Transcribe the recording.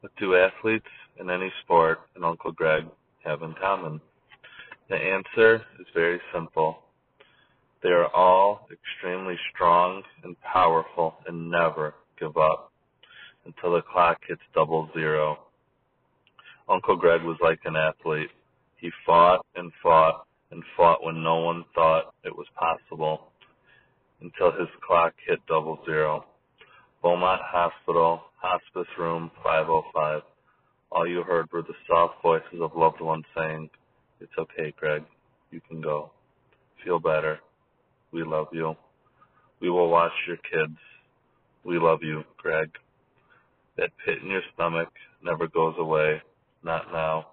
What do athletes in any sport and Uncle Greg have in common? The answer is very simple. They are all extremely strong and powerful and never give up until the clock hits double zero. Uncle Greg was like an athlete. He fought and fought and fought when no one thought it was possible until his clock hit double zero. Beaumont Hospital, Hospice Room 505. All you heard were the soft voices of loved ones saying, It's okay, Greg. You can go. Feel better. We love you. We will watch your kids. We love you, Greg. That pit in your stomach never goes away. Not now.